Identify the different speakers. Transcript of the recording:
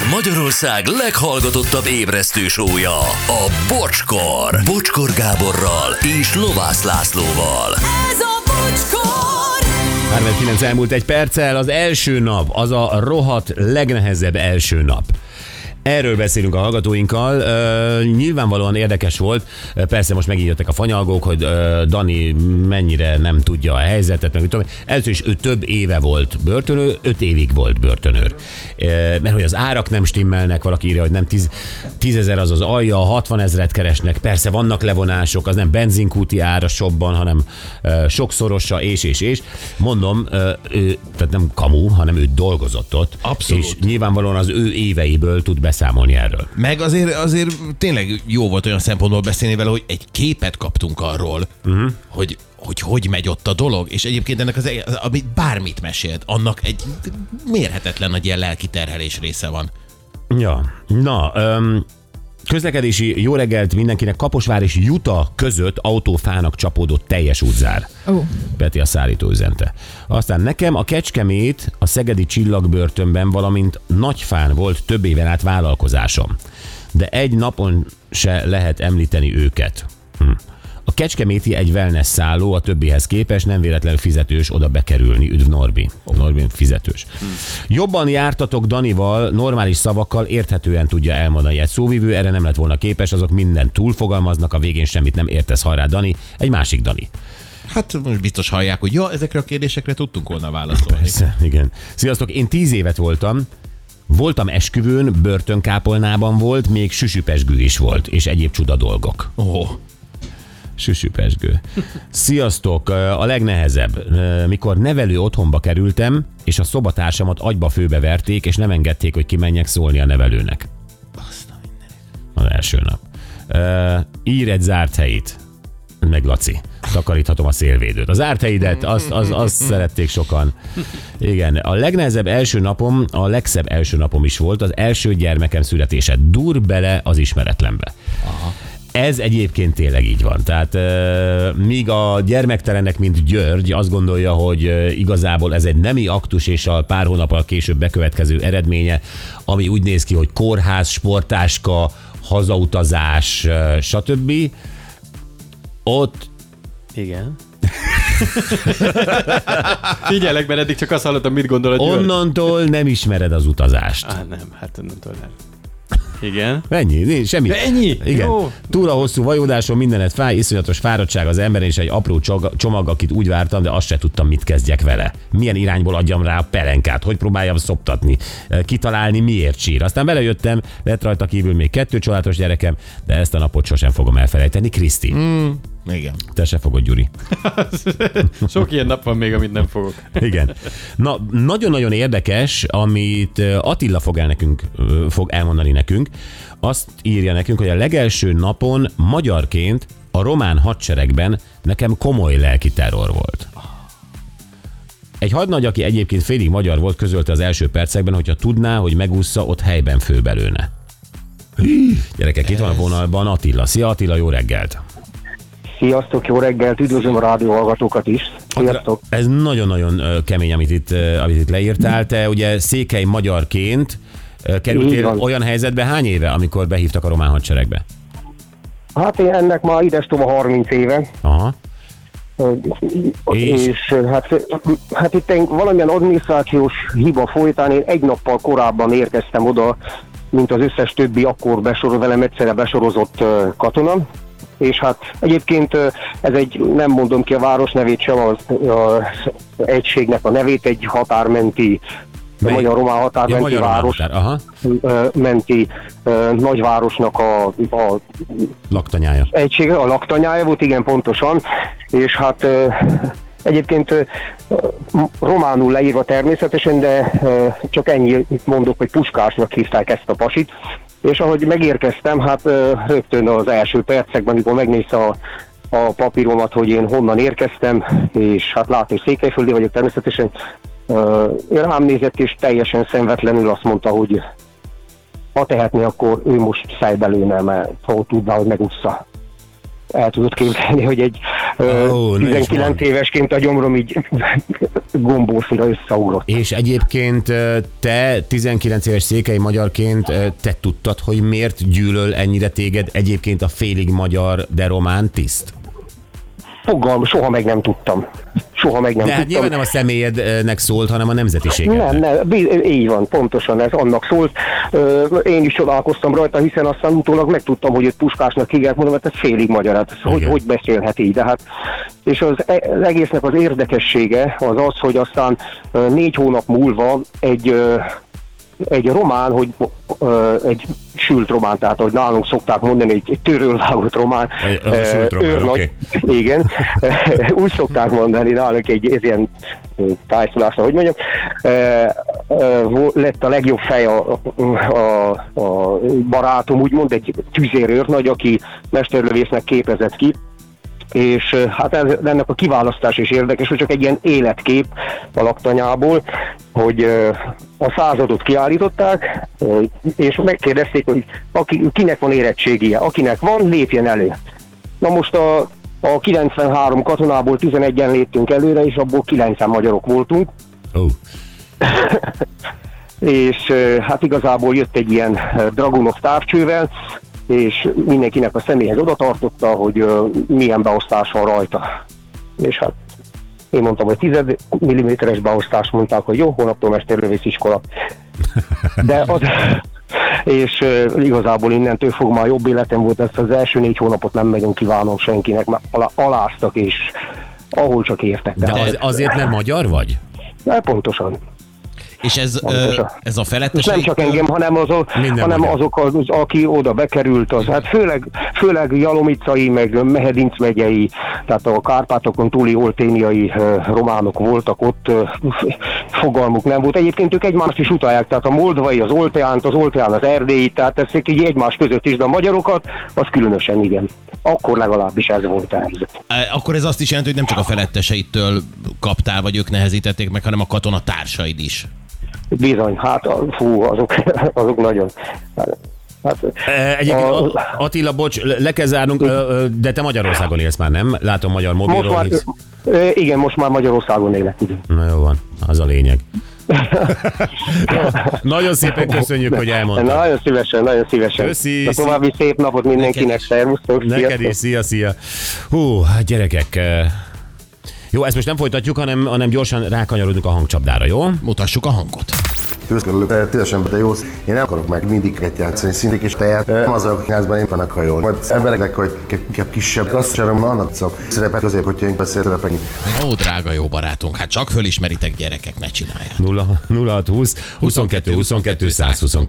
Speaker 1: Ez Magyarország leghallgatottabb ébresztő sója, a Bocskor. Bocskor Gáborral és Lovász Lászlóval.
Speaker 2: Ez a bocskor!
Speaker 3: 39 elmúlt egy perccel, az első nap, az a rohadt legnehezebb első nap. Erről beszélünk a hallgatóinkkal. Uh, nyilvánvalóan érdekes volt. Persze most megint jöttek a fanyalgók, hogy uh, Dani mennyire nem tudja a helyzetet, meg tudom. Először is ő több éve volt börtönőr, öt évig volt börtönőr. Uh, mert hogy az árak nem stimmelnek, valaki írja, hogy nem 10 ezer az az alja, 60 ezeret keresnek. Persze vannak levonások, az nem benzinkúti ára sobban, hanem uh, sokszorosa, és, és, és. Mondom, uh, ő, tehát nem kamu, hanem ő dolgozott ott.
Speaker 4: Abszolút.
Speaker 3: És nyilvánvalóan az ő éveiből tud beszámolni erről.
Speaker 4: Meg azért, azért tényleg jó volt olyan szempontból beszélni vele, hogy egy képet kaptunk arról, uh-huh. hogy, hogy hogy megy ott a dolog, és egyébként ennek az, az amit bármit mesélt, annak egy mérhetetlen nagy ilyen lelki terhelés része van.
Speaker 3: Ja, na, öm, közlekedési jó reggelt mindenkinek Kaposvár és Juta között autófának csapódott teljes útzár.
Speaker 5: Ó.
Speaker 3: Peti a szállító üzente. Aztán nekem a Kecskemét a Szegedi Csillagbörtönben, valamint Nagyfán volt több éven át vállalkozásom. De egy napon se lehet említeni őket. Hm. A Kecskeméti egy wellness szálló, a többihez képest nem véletlenül fizetős oda bekerülni. Üdv Norbi. Norbi fizetős. Jobban jártatok Danival, normális szavakkal érthetően tudja elmondani egy szóvivő, erre nem lett volna képes, azok minden túlfogalmaznak, a végén semmit nem értesz hajrá Dani, egy másik Dani.
Speaker 4: Hát most biztos hallják, hogy ja, ezekre a kérdésekre tudtunk volna válaszolni.
Speaker 3: Persze, igen. Sziasztok, én tíz évet voltam, voltam esküvőn, börtönkápolnában volt, még süsüpesgő is volt, és egyéb csuda dolgok.
Speaker 4: Ó,
Speaker 3: Süsüpesgő. Sziasztok, a legnehezebb. Mikor nevelő otthonba kerültem, és a szobatársamat agyba főbe verték, és nem engedték, hogy kimenjek szólni a nevelőnek. Az első nap. Ír egy zárt helyit. Meg Laci. Takaríthatom a szélvédőt. Az zárt helyidet, azt, az, azt szerették sokan. Igen. A legnehezebb első napom, a legszebb első napom is volt, az első gyermekem születése. Dur bele az ismeretlenbe. Ez egyébként tényleg így van. Tehát míg a gyermektelenek, mint György azt gondolja, hogy igazából ez egy nemi aktus és a pár hónappal később bekövetkező eredménye, ami úgy néz ki, hogy kórház, sportáska, hazautazás, stb. Ott
Speaker 6: Igen. Figyelek, mert eddig csak azt hallottam, mit gondol a
Speaker 3: onnantól nem ismered az utazást.
Speaker 6: Á, nem, hát onnantól nem. Igen.
Speaker 3: Ennyi, nincs semmi.
Speaker 6: Ennyi?
Speaker 3: Igen.
Speaker 6: Jó.
Speaker 3: Túl a hosszú vajódáson mindenet fáj, iszonyatos fáradtság az ember, és egy apró csomag, akit úgy vártam, de azt se tudtam, mit kezdjek vele. Milyen irányból adjam rá a pelenkát, hogy próbáljam szoptatni, kitalálni, miért sír. Aztán belejöttem, lett rajta kívül még kettő családos gyerekem, de ezt a napot sosem fogom elfelejteni. Kriszti, mm.
Speaker 4: Igen.
Speaker 3: te se fogod, Gyuri.
Speaker 6: Sok ilyen nap van még, amit nem fogok.
Speaker 3: Igen. Na, nagyon-nagyon érdekes, amit Attila fog, el nekünk, fog elmondani nekünk. Azt írja nekünk, hogy a legelső napon magyarként a román hadseregben nekem komoly lelki terror volt. Egy hadnagy, aki egyébként félig magyar volt, közölte az első percekben, hogyha tudná, hogy megúszza, ott helyben főbelőne. Gyerekek, itt van a vonalban Attila. Szia Attila, jó reggelt!
Speaker 7: Sziasztok, jó reggelt, üdvözlöm a rádió hallgatókat is. Sziasztok.
Speaker 3: Ez nagyon-nagyon kemény, amit itt, amit itt leírtál. Te ugye székely magyarként kerültél olyan helyzetbe hány éve, amikor behívtak a román hadseregbe?
Speaker 7: Hát én ennek már idestova 30 éve,
Speaker 3: Aha. És?
Speaker 7: és, hát, hát itt egy valamilyen adminisztrációs hiba folytán én egy nappal korábban érkeztem oda, mint az összes többi akkor besor, velem egyszerre besorozott katona. És hát egyébként ez egy, nem mondom ki a város nevét sem, az, az egységnek a nevét, egy határmenti,
Speaker 3: Mely-
Speaker 7: magyar-román
Speaker 3: Ja,
Speaker 7: határmenti
Speaker 3: magyar
Speaker 7: város.
Speaker 3: határ. Aha.
Speaker 7: menti nagyvárosnak a, a
Speaker 3: Laktanyája.
Speaker 7: egysége, a laktanyája volt, igen, pontosan, és hát egyébként románul leírva természetesen, de csak ennyi mondok, hogy puskásnak hívták ezt a pasit, és ahogy megérkeztem, hát rögtön az első percekben, amikor megnézte a, a papíromat, hogy én honnan érkeztem, és hát hogy székelyföldi vagyok természetesen, ö, rám nézett, és teljesen szenvetlenül azt mondta, hogy ha tehetné, akkor ő most fejbelőne, mert ha tudná, hogy megúszza. El tudod képzelni, hogy egy
Speaker 3: Is
Speaker 7: 19
Speaker 3: van.
Speaker 7: évesként a gyomrom így gombósira összeugrott.
Speaker 3: És egyébként te 19 éves székely magyarként te tudtad, hogy miért gyűlöl ennyire téged egyébként a félig magyar, de román tiszt?
Speaker 7: Fogalm, soha meg nem tudtam. Soha meg nem
Speaker 3: De hát
Speaker 7: tudtam.
Speaker 3: nyilván nem a személyednek szólt, hanem a nemzetiségednek.
Speaker 7: Nem, nem, így van, pontosan ez annak szólt. Én is csodálkoztam rajta, hiszen aztán utólag megtudtam, hogy őt puskásnak hívják, mondom, hát ez félig magyar, hát hogy,
Speaker 3: Igen.
Speaker 7: hogy beszélhet így, de hát és az, e- az egésznek az érdekessége az az, hogy aztán négy hónap múlva egy egy román, hogy egy sült román, tehát ahogy nálunk szokták mondani, egy, egy törölvágott román.
Speaker 3: Egy- sült román,
Speaker 7: őrnagy, Igen, úgy szokták mondani nálunk egy ez ilyen tájszulásra, hogy mondjam, ö, vo- lett a legjobb fej a, a, a barátom, úgymond egy tüzérőrnagy, aki mesterlövésznek képezett ki, és hát ez, ennek a kiválasztás is érdekes, hogy csak egy ilyen életkép a laktanyából, hogy a századot kiállították, és megkérdezték, hogy aki, kinek van érettségie, akinek van, lépjen elő. Na most a, a 93 katonából 11-en léptünk előre, és abból 9 magyarok voltunk,
Speaker 3: Ó,
Speaker 7: és hát igazából jött egy ilyen ö, Dragunov távcsővel, és mindenkinek a személyhez oda tartotta, hogy milyen beosztás van rajta. És hát én mondtam, hogy 10 mm-es beosztás, mondták, hogy jó, hónaptól mesterlövész iskola. De az, és igazából innentől fog már jobb életem volt, ezt az első négy hónapot nem megyünk kívánom senkinek, mert alá, aláztak, és ahol csak értek.
Speaker 3: de
Speaker 7: De
Speaker 3: az, azért, mert magyar vagy?
Speaker 7: de pontosan.
Speaker 4: És ez, ö,
Speaker 7: Pontosan.
Speaker 4: ez a
Speaker 7: És
Speaker 4: felettes.
Speaker 7: nem csak engem, hanem, azok,
Speaker 3: Minden
Speaker 7: hanem azok, az, aki oda bekerült, az, hát főleg, főleg Jalomicai, meg Mehedinc megyei, tehát a Kárpátokon túli olténiai románok voltak ott, fogalmuk nem volt. Egyébként ők egymást is utálják, tehát a moldvai az olteánt, az olteán az erdélyi, tehát ezek így egymás között is, de a magyarokat, az különösen igen. Akkor legalábbis ez volt a helyzet.
Speaker 4: Akkor ez azt is jelenti, hogy nem csak a feletteseitől kaptál, vagy ők nehezítették meg, hanem a katona társaid is.
Speaker 7: Bizony, hát fú, azok, azok nagyon. Hát,
Speaker 3: E, Egyébként
Speaker 7: A-
Speaker 3: Attila, bocs, le kell zárnunk, de te Magyarországon élsz már, nem? Látom magyar
Speaker 7: most
Speaker 3: mobilról.
Speaker 7: már,
Speaker 3: hisz-
Speaker 7: igen, most már Magyarországon élek.
Speaker 3: Na jó van, az a lényeg. Nagyon szépen köszönjük, hogy elmondtad.
Speaker 7: Nagyon szívesen, nagyon szívesen.
Speaker 3: Köszi,
Speaker 7: A további szép napot mindenkinek, szervusztok,
Speaker 3: Neked is, szia, szia. Hú, hát gyerekek. Jó, ezt most nem folytatjuk, hanem, hanem gyorsan rákanyarodunk a hangcsapdára, jó?
Speaker 4: Mutassuk a hangot.
Speaker 5: Közgörülök, tízesen, de jó. Én nem akarok meg mindig egy játszani, szintik és. Nem az a házban én vannak a jól. Majd embereknek, hogy inkább kisebb, azt sem annak szok. Szerepet közép, hogyha én beszél szerepelni.
Speaker 4: Ó, drága jó barátunk, hát csak fölismeritek gyerekek, ne csinálják.
Speaker 3: 0, 0 20 22 22 122.